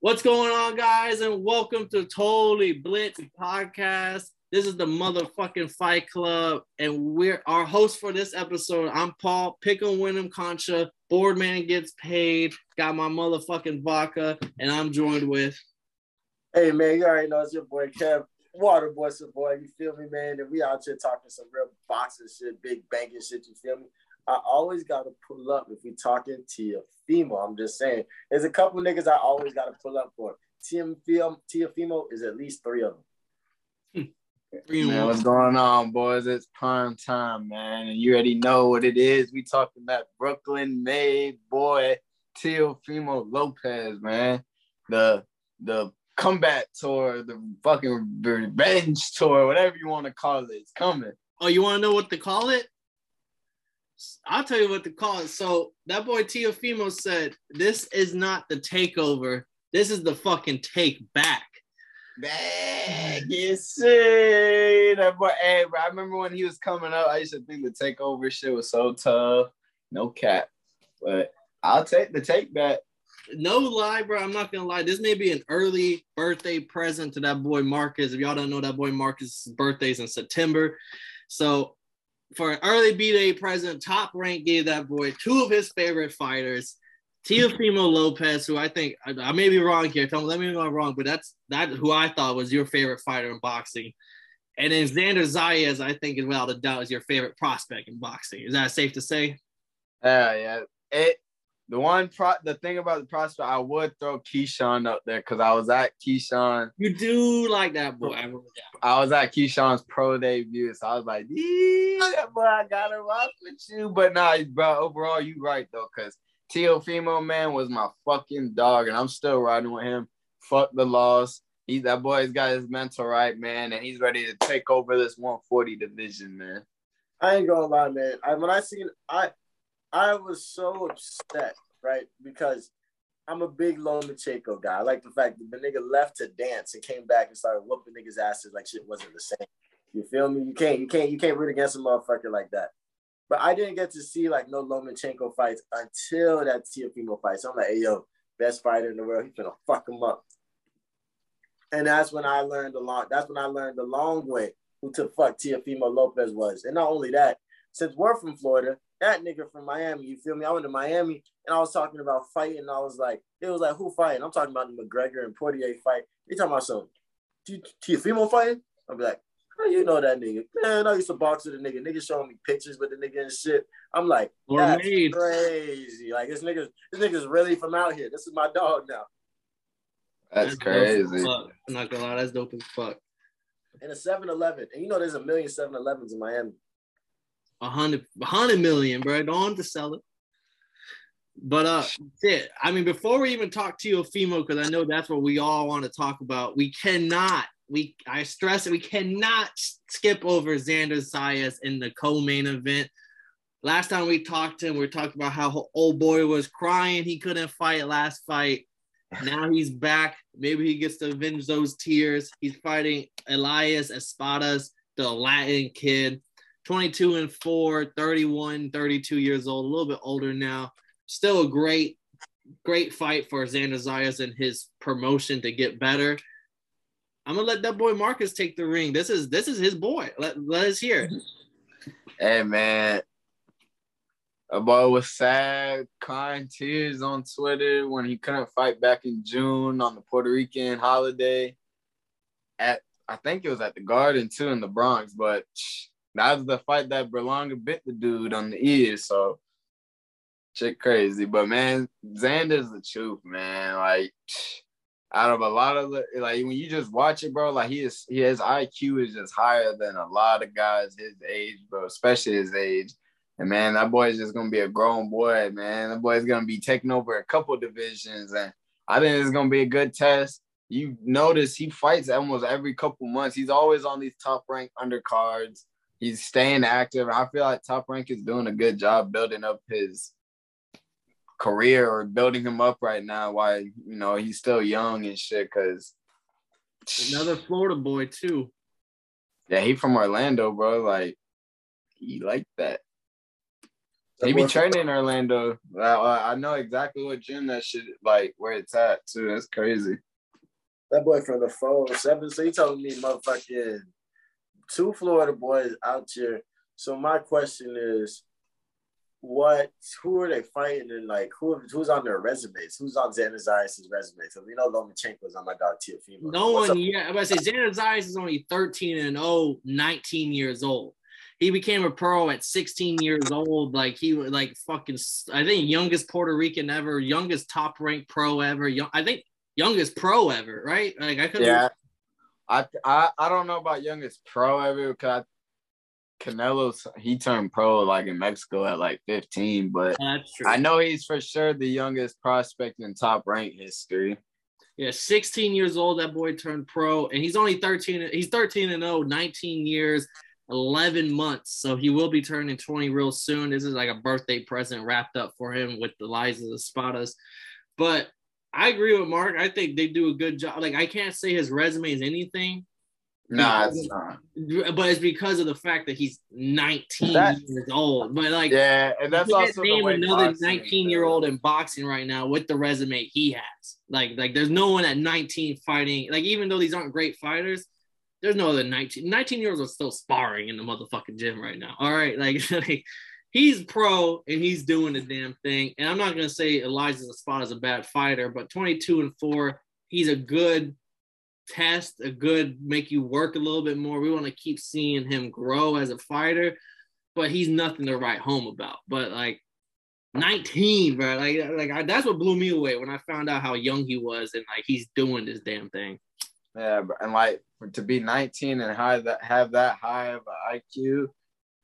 What's going on, guys? And welcome to Totally Blitz Podcast. This is the motherfucking Fight Club, and we're our host for this episode. I'm Paul Pick'em Winham Concha. Boardman gets paid. Got my motherfucking vodka, and I'm joined with. Hey man, you already know it's your boy Kev, Water Boy, boy. You feel me, man? And we out here talking some real boxing shit, big banking shit. You feel me? I always gotta pull up if we talking Teofimo. I'm just saying, there's a couple niggas I always gotta pull up for. Teofimo is at least three of them. Man, what's going on, boys? It's prime time, man. And you already know what it is. We talking about Brooklyn made boy Teofimo Lopez, man. The the comeback tour, the fucking revenge tour, whatever you want to call it, it's coming. Oh, you want to know what to call it? I'll tell you what to call it. So that boy Teofimo said, "This is not the takeover. This is the fucking take back." Back, you see that boy. Hey, bro, I remember when he was coming up. I used to think the takeover shit was so tough. No cap, but I'll take the take back. No lie, bro. I'm not gonna lie. This may be an early birthday present to that boy Marcus. If y'all don't know, that boy Marcus' birthday's in September. So for an early B Day present, Top Rank gave that boy two of his favorite fighters, Teofimo Lopez, who I think I, I, may be wrong here. Tell me, let me know I'm wrong, but that's that who I thought was your favorite fighter in boxing. And then Xander Zayas, I think, without a doubt, is your favorite prospect in boxing. Is that safe to say? Yeah, yeah. It the one pro the thing about the prospect, I would throw Keyshawn up there because I was at Keyshawn. You do like that boy. I was at Keyshawn's pro debut, so I was like, yeah, boy, I gotta rock with you. But nah, bro, overall, you right though, because Teofimo man was my fucking dog, and I'm still riding with him. Fuck the loss. He that boy's got his mental right, man, and he's ready to take over this 140 division, man. I ain't gonna lie, man. I when I seen I I was so upset, right? Because I'm a big Lomachenko guy. I like the fact that the nigga left to dance and came back and started whooping niggas' asses like shit wasn't the same. You feel me? You can't, you can't, you can't root against a motherfucker like that. But I didn't get to see like no Lomachenko fights until that Teofimo fight. So I'm like, hey yo, best fighter in the world. He's gonna fuck him up. And that's when I learned a lot. That's when I learned the long way who to fuck Teofimo Lopez was. And not only that, since we're from Florida, that nigga from Miami, you feel me? I went to Miami and I was talking about fighting. And I was like, it was like, who fighting? I'm talking about the McGregor and Poirier fight. You talking about some Teofimo fighting? I'll be like, how you know that nigga? Man, I used to box with a nigga. Nigga showing me pictures with the nigga and shit. I'm like, that's crazy. Like this nigga's this nigga's really from out here. This is my dog now. That's, that's crazy. I'm not gonna lie, that's dope as fuck. And a 7-Eleven. And you know there's a million 7-Elevens in Miami a hundred, a hundred million, bro. Don't want to sell it. But uh, it. I mean, before we even talk to you, Fimo, because I know that's what we all want to talk about. We cannot. We I stress it. We cannot skip over Xander Zayas in the co-main event. Last time we talked to him, we talked about how old boy was crying. He couldn't fight last fight. Now he's back. Maybe he gets to avenge those tears. He's fighting Elias Espadas, the Latin kid. 22 and 4, 31, 32 years old, a little bit older now. Still a great, great fight for Xander Zayas and his promotion to get better. I'm gonna let that boy Marcus take the ring. This is this is his boy. Let, let us hear. Hey man. A boy was sad, crying tears on Twitter when he couldn't fight back in June on the Puerto Rican holiday. At I think it was at the Garden too in the Bronx, but that was the fight that Berlanga bit the dude on the ear. So shit crazy. But man, Xander's the truth, man. Like out of a lot of the like when you just watch it, bro, like he is his IQ is just higher than a lot of guys his age, bro, especially his age. And man, that boy is just gonna be a grown boy, man. That boy is gonna be taking over a couple divisions, and I think it's gonna be a good test. You notice he fights almost every couple months. He's always on these top ranked undercards he's staying active. I feel like Top Rank is doing a good job building up his career or building him up right now while you know he's still young and shit because another Florida boy too. Yeah, he from Orlando, bro. Like he like that. He be training in Orlando. I, I know exactly what gym that shit like where it's at too. That's crazy. That boy from the phone oh seven. So he told me motherfucking two Florida boys out here. So my question is, what who are they fighting and like who who's on their resumes? Who's on Xander Zayas' resume? So we know Lomachenko's on my dog Teofimo. No one yeah, I'm about to say Xander Zayas is only 13 and 0, 19 years old. He became a pro at 16 years old. Like he was like fucking I think youngest Puerto Rican ever, youngest top ranked pro ever. Young, I think youngest pro ever, right? Like I could Yeah. I, I I don't know about youngest pro ever because Canelo's he turned pro like in Mexico at like 15, but. I know he's for sure the youngest prospect in top rank history. Yeah, 16 years old. That boy turned pro, and he's only 13. He's 13 and 0, 19 years, 11 months. So he will be turning 20 real soon. This is like a birthday present wrapped up for him with the Liza Espadas. But I agree with Mark. I think they do a good job. Like I can't say his resume is anything, Nah, it's not. but it's because of the fact that he's 19 That- years old. But like, Yeah, and that's also name another 19 year old in boxing right now with the resume he has. Like, like there's no one at 19 fighting. Like, even though these aren't great fighters, there's no other 19 19 year olds are still sparring in the motherfucking gym right now. All right, like, like he's pro and he's doing the damn thing. And I'm not gonna say Elijah Spot is a bad fighter, but 22 and four, he's a good test, a good make you work a little bit more. We want to keep seeing him grow as a fighter, but he's nothing to write home about. But like 19, bro, like like I, that's what blew me away when I found out how young he was and like he's doing this damn thing. Yeah, and like to be 19 and high that have that high of an IQ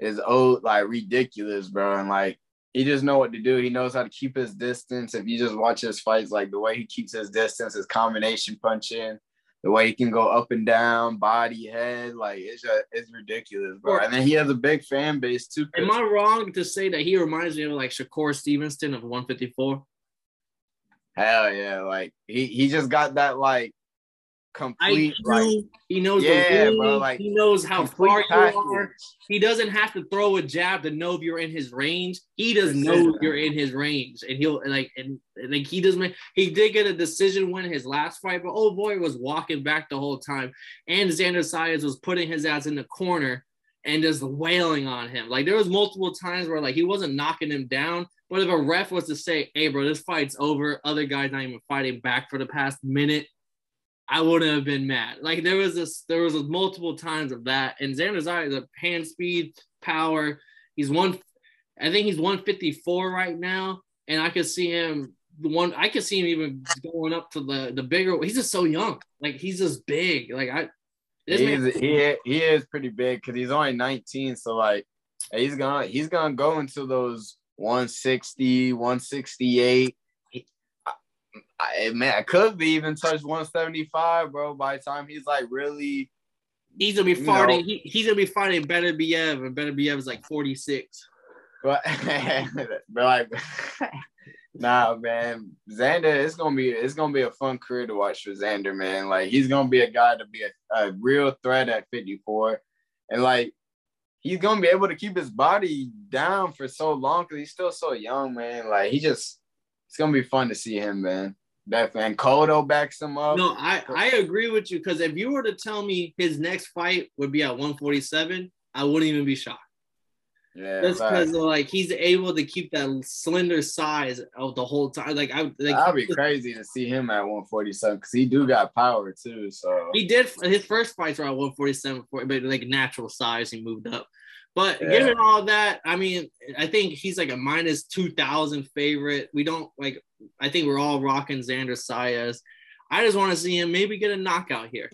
is old like ridiculous, bro. And like he just know what to do. He knows how to keep his distance. If you just watch his fights, like the way he keeps his distance, his combination punching, the way he can go up and down, body, head, like it's just, it's ridiculous, bro. And then he has a big fan base too. Am I wrong to say that he reminds me of like Shakur Stevenson of 154? Hell yeah, like he he just got that like complete like he knows Yeah, the bro, like, he knows how far you are. He doesn't have to throw a jab to know if you're in his range. He does know you're in his range, and he'll like and like he doesn't. He did get a decision win his last fight, but oh boy, was walking back the whole time, and Xander Zayas was putting his ass in the corner and just wailing on him. Like there was multiple times where like he wasn't knocking him down, but if a ref was to say, "Hey, bro, this fight's over," other guys not even fighting back for the past minute. I wouldn't have been mad. Like there was this, there was multiple times of that. And Xander Zayas, the hand speed, power. He's one, I think he's 154 right now, and I could see him. The one I could see him even going up to the the bigger. He's just so young. Like he's just big. Like I, this He is, he, he is pretty big because he's only 19. So like he's gonna he's gonna go into those 160, 168. I, man, I could be even touch 175, bro. By the time he's like really, he's gonna be you fighting. know. He, he's gonna be fighting Beterbiev, and Beterbiev is like 46. but, but like, nah, man, Xander, it's gonna be it's gonna be a fun career to watch for Xander, man. Like he's gonna be a guy to be a, a real threat at 54, and like he's gonna be able to keep his body down for so long because he's still so young, man. Like he just, it's gonna be fun to see him, man. And Kodo backs him up. No, I I agree with you because if you were to tell me his next fight would be at 147, I wouldn't even be shocked. yeah, That's facts. because like he's able to keep that slender size of the whole time. Like I like that'd be crazy to see him at 147 because he do got power too. So he did his first fights were at 147, but like natural size, he moved up. But Yeah. given all that, I mean, I think he's like a minus 2,000 favorite. We don't like, I think we're all rocking Xander Zayas. I just want to see him maybe get a knockout here.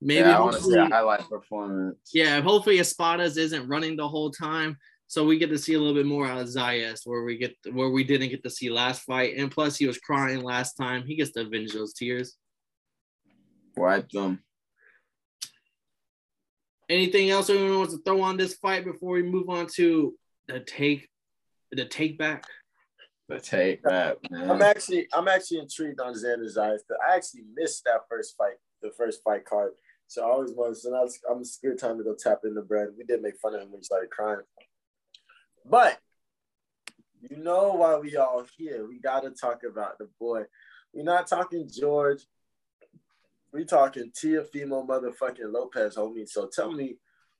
Maybe yeah, I want to see a highlight performance. Yeah, hopefully Espadas isn't running the whole time, so we get to see a little bit more out of Zayas, where we get where we didn't get to see last fight, and plus he was crying last time. He gets to avenge those tears. wipe them. Anything else anyone wants to throw on this fight before we move on to the take, the take back? The take that man. I'm actually I'm actually intrigued on Xander Zayas. Because I actually missed that first fight, the first fight card. So I always was. So now it's, I'm good time to go tap in the bread. We did make fun of him when he started crying. But You know why we all here. We gotta talk about the boy. We're not talking George. We talking Teofimo motherfucking Lopez, homie. So tell me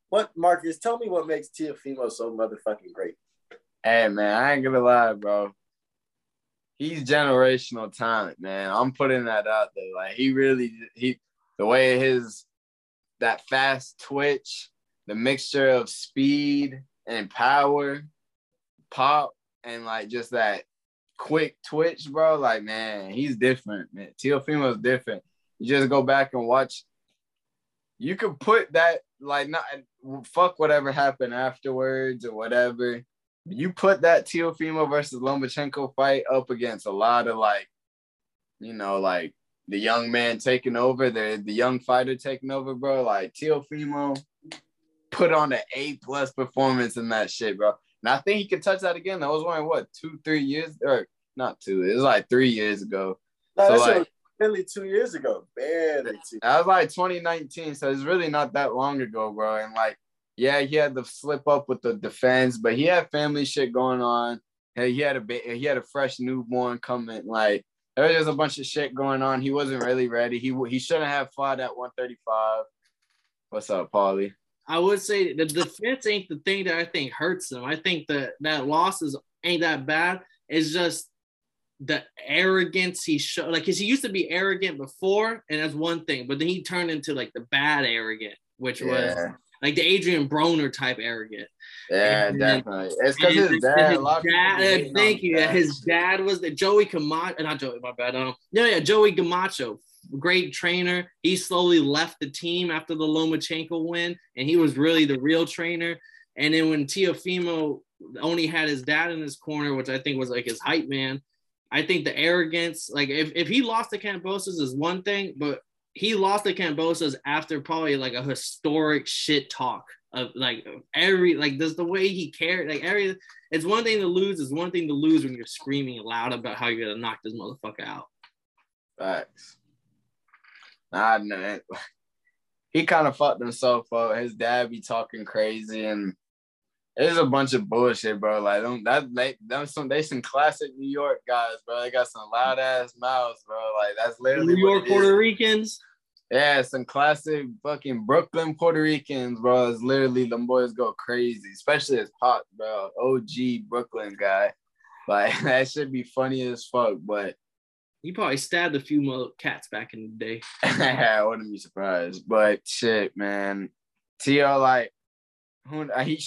what Marcus, tell me what makes Teofimo so motherfucking great. Hey man, I ain't gonna lie, bro. He's generational talent, man. I'm putting that out there. Like he really he the way his that fast twitch, the mixture of speed and power, pop, and like just that quick twitch, bro. Like, man, he's different, man. Teofimo's different. You just go back and watch. You could put that like not fuck whatever happened afterwards or whatever. You put that Teofimo versus Lomachenko fight up against a lot of like, you know, like the young man taking over, the the young fighter taking over, bro. Like Teofimo put on an A plus performance in that shit, bro. And I think he could touch that again. That was only what two, three years, or not two. It was like three years ago. No, so like, barely two years ago. Barely two. That was like 2019, so it's really not that long ago, bro. And like, yeah, he had to slip up with the defense, but he had family shit going on. Hey, he had a ba- he had a fresh newborn coming. Like, there was just a bunch of shit going on. He wasn't really ready. He he shouldn't have fought at 135. What's up, Paulie? I would say the defense ain't the thing that I think hurts him. I think that that losses ain't that bad. It's just the arrogance he showed. Like, cause he used to be arrogant before, and that's one thing. But then he turned into like the bad arrogant, which yeah. was like the Adrian Broner type arrogant. Yeah, and, definitely. It's because his, his, dad. His dad thank you. His dad was the Joey Camacho. Not Joey, my bad. Um, yeah, yeah, Joey Camacho great trainer. He slowly left the team after the Lomachenko win, and he was really the real trainer. And then when Teofimo only had his dad in his corner, which I think was like his hype man, I think the arrogance, like if, if he lost to Kambosos is one thing, but he lost to Kambosos after probably like a historic shit talk of like every like does the way he cared like every it's one thing to lose it's one thing to lose when you're screaming loud about how you're gonna knock this motherfucker out facts Nah, nah. He kind of fucked himself up. His dad be talking crazy, and it's a bunch of bullshit, bro. Like them, that they them some they some classic New York guys, bro. They got some loud ass mouths, bro. Like that's literally New York Puerto Ricans. Yeah, some classic fucking Brooklyn Puerto Ricans, bro. It's literally them boys go crazy, especially as Pop, bro. OG Brooklyn guy. Like that should be funny as fuck, but he probably stabbed a few more cats back in the day. I wouldn't be surprised. But shit, man. Tio, like, who he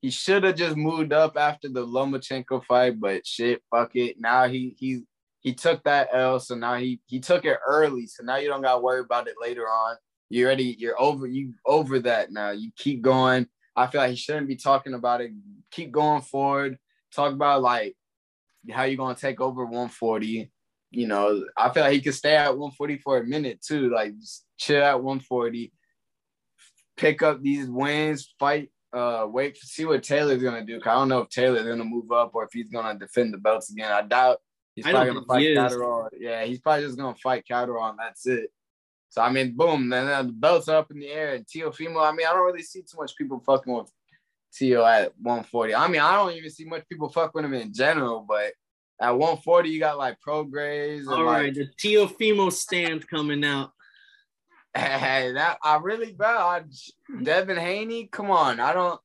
he should have just moved up after the Lomachenko fight, but shit, fuck it. Now he he he took that L, so now he he took it early, so now you don't gotta worry about it later on. You ready? You're over. You over that now. You keep going. I feel like he shouldn't be talking about it. Keep going forward. Talk about like how you're gonna take over 140 you know, I feel like he could stay at 140 for a minute too. Like chill at 140, pick up these wins, fight, uh, wait to see what Taylor's gonna do. Cause I don't know if Taylor's gonna move up or if he's gonna defend the belts again. I doubt he's probably gonna fight Catterall. Yeah, he's probably just gonna fight Catterall and that's it. So I mean, boom, then the belts are up in the air. And Teofimo, I mean, I don't really see too much people fucking with Tio at 140. I mean, I don't even see much people fuck with him in general, but at 140, you got like Prograis. All right, like, the Teofimo stand coming out. Hey, that I really, bro. I, Devin Haney, come on. I don't.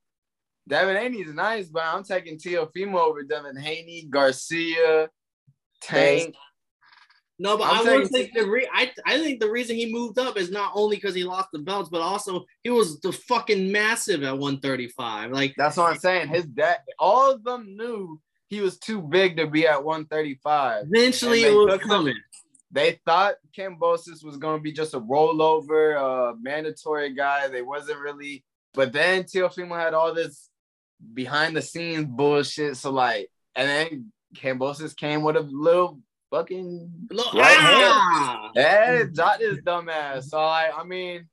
Devin Haney's nice, but I'm taking Teofimo over Devin Haney, Garcia, Tank. No, but I'm I would think the re- I I think the reason he moved up is not only because he lost the belts, but also he was the fucking massive at 135. Like that's what I'm saying. His dad, all of them knew he was too big to be at 135. Eventually, it was coming. They thought Kambosos was going to be just a rollover, uh, mandatory guy. They wasn't really. But then Teofimo had all this behind the scenes bullshit. So like, and then Kambosos came with a little fucking right ah! hand. Yeah, shot his dumb ass. So like, I mean,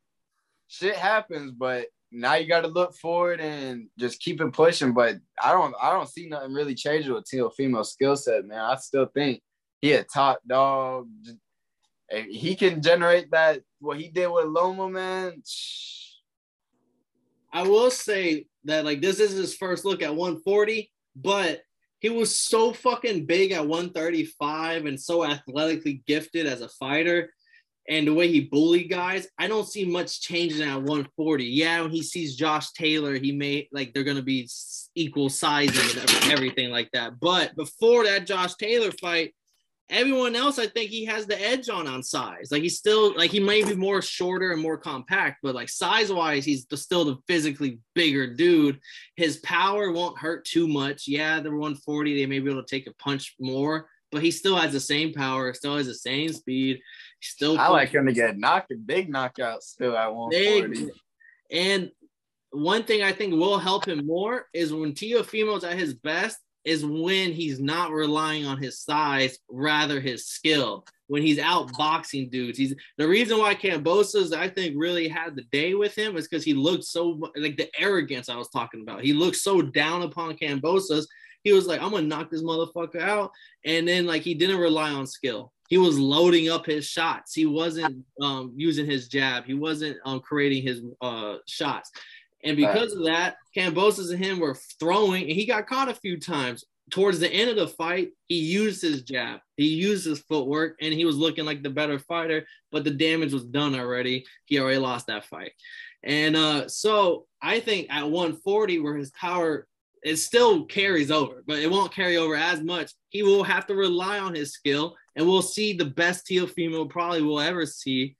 shit happens, but now you got to look forward and just keep it pushing. But I don't, I don't see nothing really changing with Teofimo skill set, man. I still think he a top dog. He can generate that what he did with Loma, man. I will say that like this is his first look at 140, but he was so fucking big at 135 and so athletically gifted as a fighter and the way he bullied guys, I don't see much changing at 140. Yeah, when he sees Josh Taylor, he may like they're gonna be equal sizing and everything like that. But before that Josh Taylor fight, everyone else, I think he has the edge on on size. Like he's still like he may be more shorter and more compact, but like size wise, he's still the physically bigger dude. His power won't hurt too much. Yeah, the 140, they may be able to take a punch more, but he still has the same power, still has the same speed. Still, I like him to get knocked, a big knockouts still at 140. Big. And one thing I think will help him more is when Teofimo's at his best, is when he's not relying on his size, rather his skill. When he's out boxing dudes, he's the reason why Kambosos I think really had the day with him is because he looked so like the arrogance I was talking about. He looked so down upon Kambosos. He was like, "I'm gonna knock this motherfucker out," and then like he didn't rely on skill. He was loading up his shots. He wasn't um, using his jab. He wasn't um, creating his uh, shots. And because of that, Kambosos and him were throwing, and he got caught a few times. Towards the end of the fight, he used his jab, he used his footwork, and he was looking like the better fighter. But the damage was done already. He already lost that fight. And uh, so I think at 140, where his power it still carries over, but it won't carry over as much. He will have to rely on his skill, and we'll see the best Teofimo probably will ever see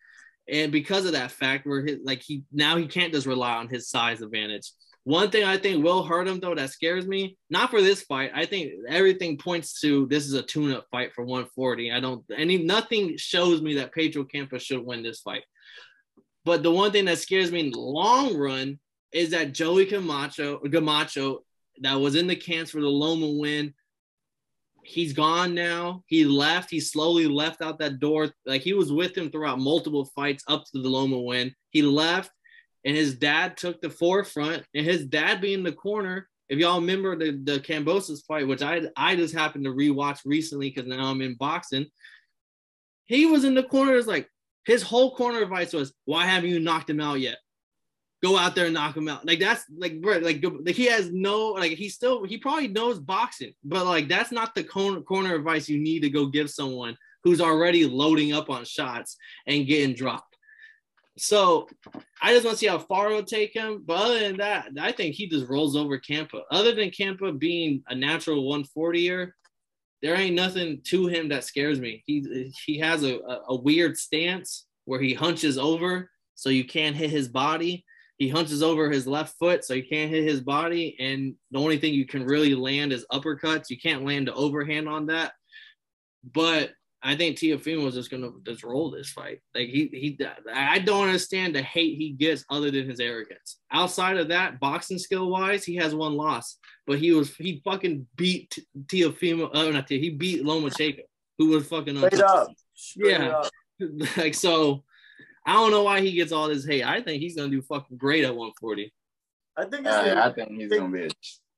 and because of that fact, where his, like he now he can't just rely on his size advantage. One thing I think will hurt him though that scares me, not for this fight. I think everything points to this is a tune-up fight for 140. I don't any nothing shows me that Pedro Campa should win this fight. But the one thing that scares me in the long run is that Joey Camacho, Camacho that was in the camps for the Loma win he's gone now. He left. He slowly left out that door. Like he was with him throughout multiple fights up to the Loma win. He left, and his dad took the forefront. And his dad being the corner. If y'all remember the the Kambosos fight, which I I just happened to rewatch recently because now I'm in boxing. He was in the corner. It's like his whole corner advice was, "Why haven't you knocked him out yet?" Go out there and knock him out. Like that's like bro, like, he has no like he still he probably knows boxing, but like that's not the corner corner advice you need to go give someone who's already loading up on shots and getting dropped. So I just want to see how far it'll take him. But other than that, I think he just rolls over Campa. Other than Campa being a natural 140er, there ain't nothing to him that scares me. He he has a, a weird stance where he hunches over so you can't hit his body he hunches over his left foot, so he can't hit his body. And the only thing you can really land is uppercuts. You can't land the overhand on that. But I think Teofimo was just gonna just roll this fight. Like he he I don't understand the hate he gets other than his arrogance. Outside of that, boxing skill wise, he has one loss. But he was he fucking beat Teofimo. Oh, uh, not Teo, he beat Lomachenko, who was fucking Straight up. Straight yeah. Up. like so I don't know why he gets all this hate. I think he's gonna do fucking great at 140. I think I, I think he's think, gonna be a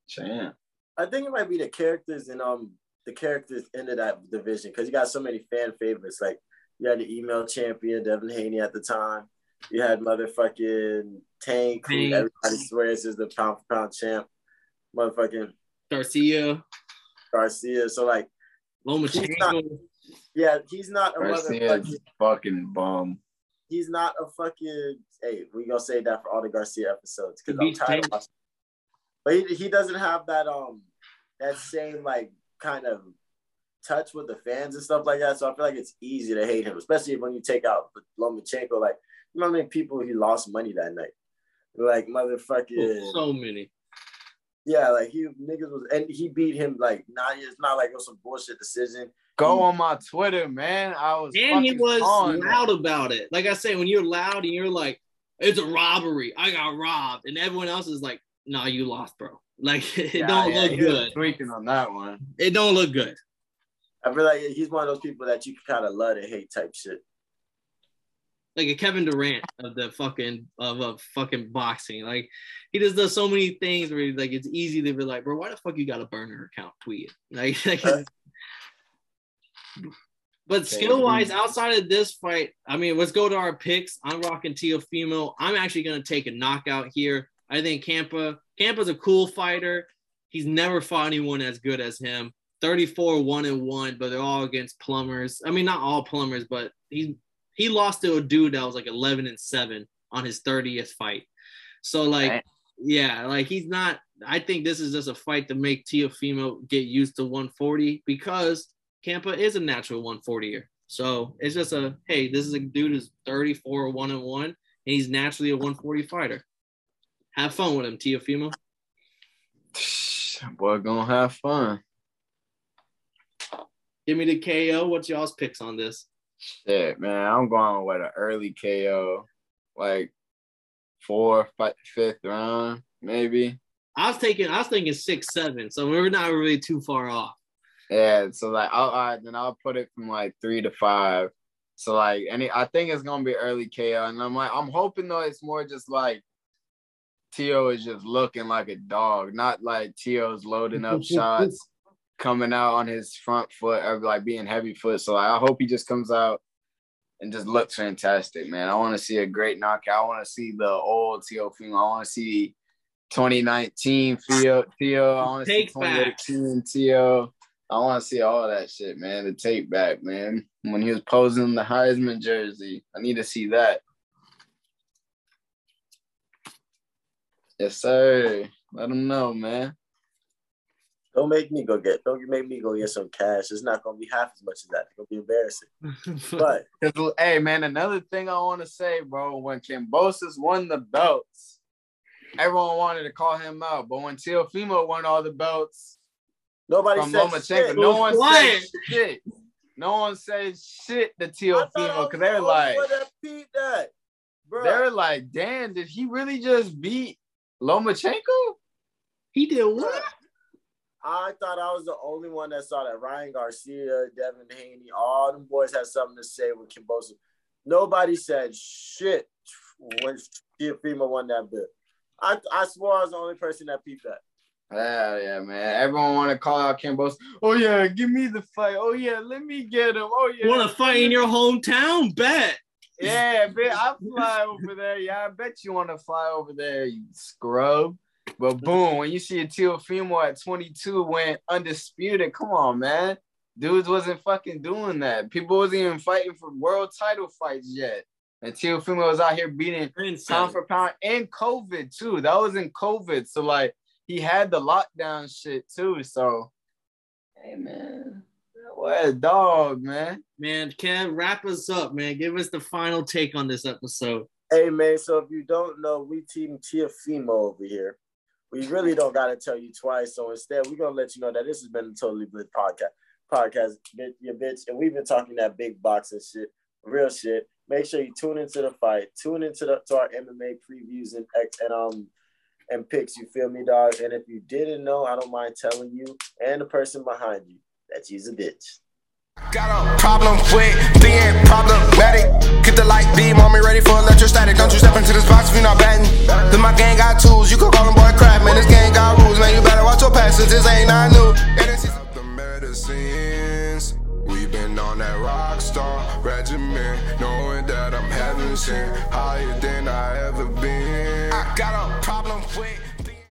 champ. I think it might be the characters and um the characters into that division because you got so many fan favorites. Like you had the email champion Devin Haney at the time. You had motherfucking Tank, who everybody swears is the pound for pound champ. Motherfucking Garcia. Garcia. So like Lomachenko. Yeah, he's not a Garcia's motherfucking fucking bum he's not a fucking. Hey, we gonna say that for all the Garcia episodes because I'm tired. Of. But he, he doesn't have that um that same like kind of touch with the fans and stuff like that. So I feel like it's easy to hate him, especially when you take out Lomachenko. Like, you know how many people he lost money that night? Like motherfucking oh, so many. Yeah, like he niggas was and he beat him like not it's not like it was some bullshit decision. Go on my Twitter, man. I was and he was loud about it. Like I say, when you're loud and you're like, "It's a robbery. I got robbed," and everyone else is like, "Nah, you lost, bro." Like it yeah, don't yeah, look good. Tweaking on that one. It don't look good. I feel like he's one of those people that you kind of love to hate type shit. Like a Kevin Durant of the fucking of, a fucking boxing. Like he just does so many things where he's like it's easy to be like, bro, why the fuck you got a burner account tweet? Like, like uh, but skill wise, outside of this fight, I mean, let's go to our picks. I'm rocking Teofimo. I'm actually going to take a knockout here. I think Campa Campa's a cool fighter. He's never fought anyone as good as him. 34 1 and 1, but they're all against plumbers. I mean, not all plumbers, but he he lost to a dude that was like 11 and 7 on his 30th fight. So like right. yeah, like he's not I think this is just a fight to make Teofimo get used to 140 because Campa is a natural 140er. So it's just a hey, this is a dude who's 34 1 and 1 and he's naturally a 140 fighter. Have fun with him, Teofimo. Boy, gonna have fun. Give me the KO. What's y'all's picks on this? Shit, man, I'm going with an early KO, like four, five, fifth round, maybe. I was taking, I was thinking six, seven, so we're not really too far off. Yeah, so like, I'll, I, then I'll put it from like three to five. So like, any, I think it's gonna be early KO, and I'm like, I'm hoping though it's more just like Tio is just looking like a dog, not like Tio's loading up shots coming out on his front foot or like being heavy foot. So I hope he just comes out and just looks fantastic, man. I want to see a great knockout. I want to see the old Teofimo. I want to see 2019 Theo. Theo. I want to see 2018 Theo. I want to see all that shit, man. The tape back, man. When he was posing the Heisman jersey, I need to see that. Yes, sir. Let him know, man. Don't make me go get. Don't make me go get some cash. It's not gonna be half as much as that. It's gonna be embarrassing. but hey, man, another thing I want to say, bro. When Kambosos won the belts, everyone wanted to call him out, but when Teofimo won all the belts, nobody from said Lomachenko, shit. no one said shit. No one said shit to Teofimo because they're like, that, they're like, damn, did he really just beat Lomachenko? He did what? I thought I was the only one that saw that. Ryan Garcia, Devin Haney, all them boys had something to say with Kambosos. Nobody said shit when Teofimo won that bit. I I swore I was the only person that peeped that. Yeah, yeah, man. Everyone want to call out Kambosos. Oh yeah, give me the fight. Oh yeah, let me get him. Oh yeah. Want to fight in your hometown? Bet. Yeah, bet I fly over there. Yeah, I bet you want to fly over there, you scrub. But boom, when you see a Teofimo at 22 went undisputed, come on, man. Dudes wasn't fucking doing that. People wasn't even fighting for world title fights yet. And Teofimo was out here beating Insane. pound for pound and COVID too. That was in COVID. So like he had the lockdown shit too. So hey man. What a dog, man. Man, Cam, wrap us up, man. Give us the final take on this episode. Hey man, so if you don't know, we team Teofimo over here we really don't got to tell you twice. So instead, we're gonna let you know that this has been a totally lit podcast. Podcast, your bitch, and we've been talking that big boxing shit, real shit. Make sure you tune into the fight, tune into the to our MMA previews and and um and picks. You feel me, dog? And if you didn't know, I don't mind telling you and the person behind you that she's a bitch. Got a problem with being problematic. Get the light beam on me, ready for electrostatic. Don't you step into this box if you're not batting. Then my gang got tools, you can call them boy crap, man. This gang got rules, man. You better watch your passes, this ain't not new. The medicines, we've been on that rock star regimen, knowing that I'm heaven sent, higher than I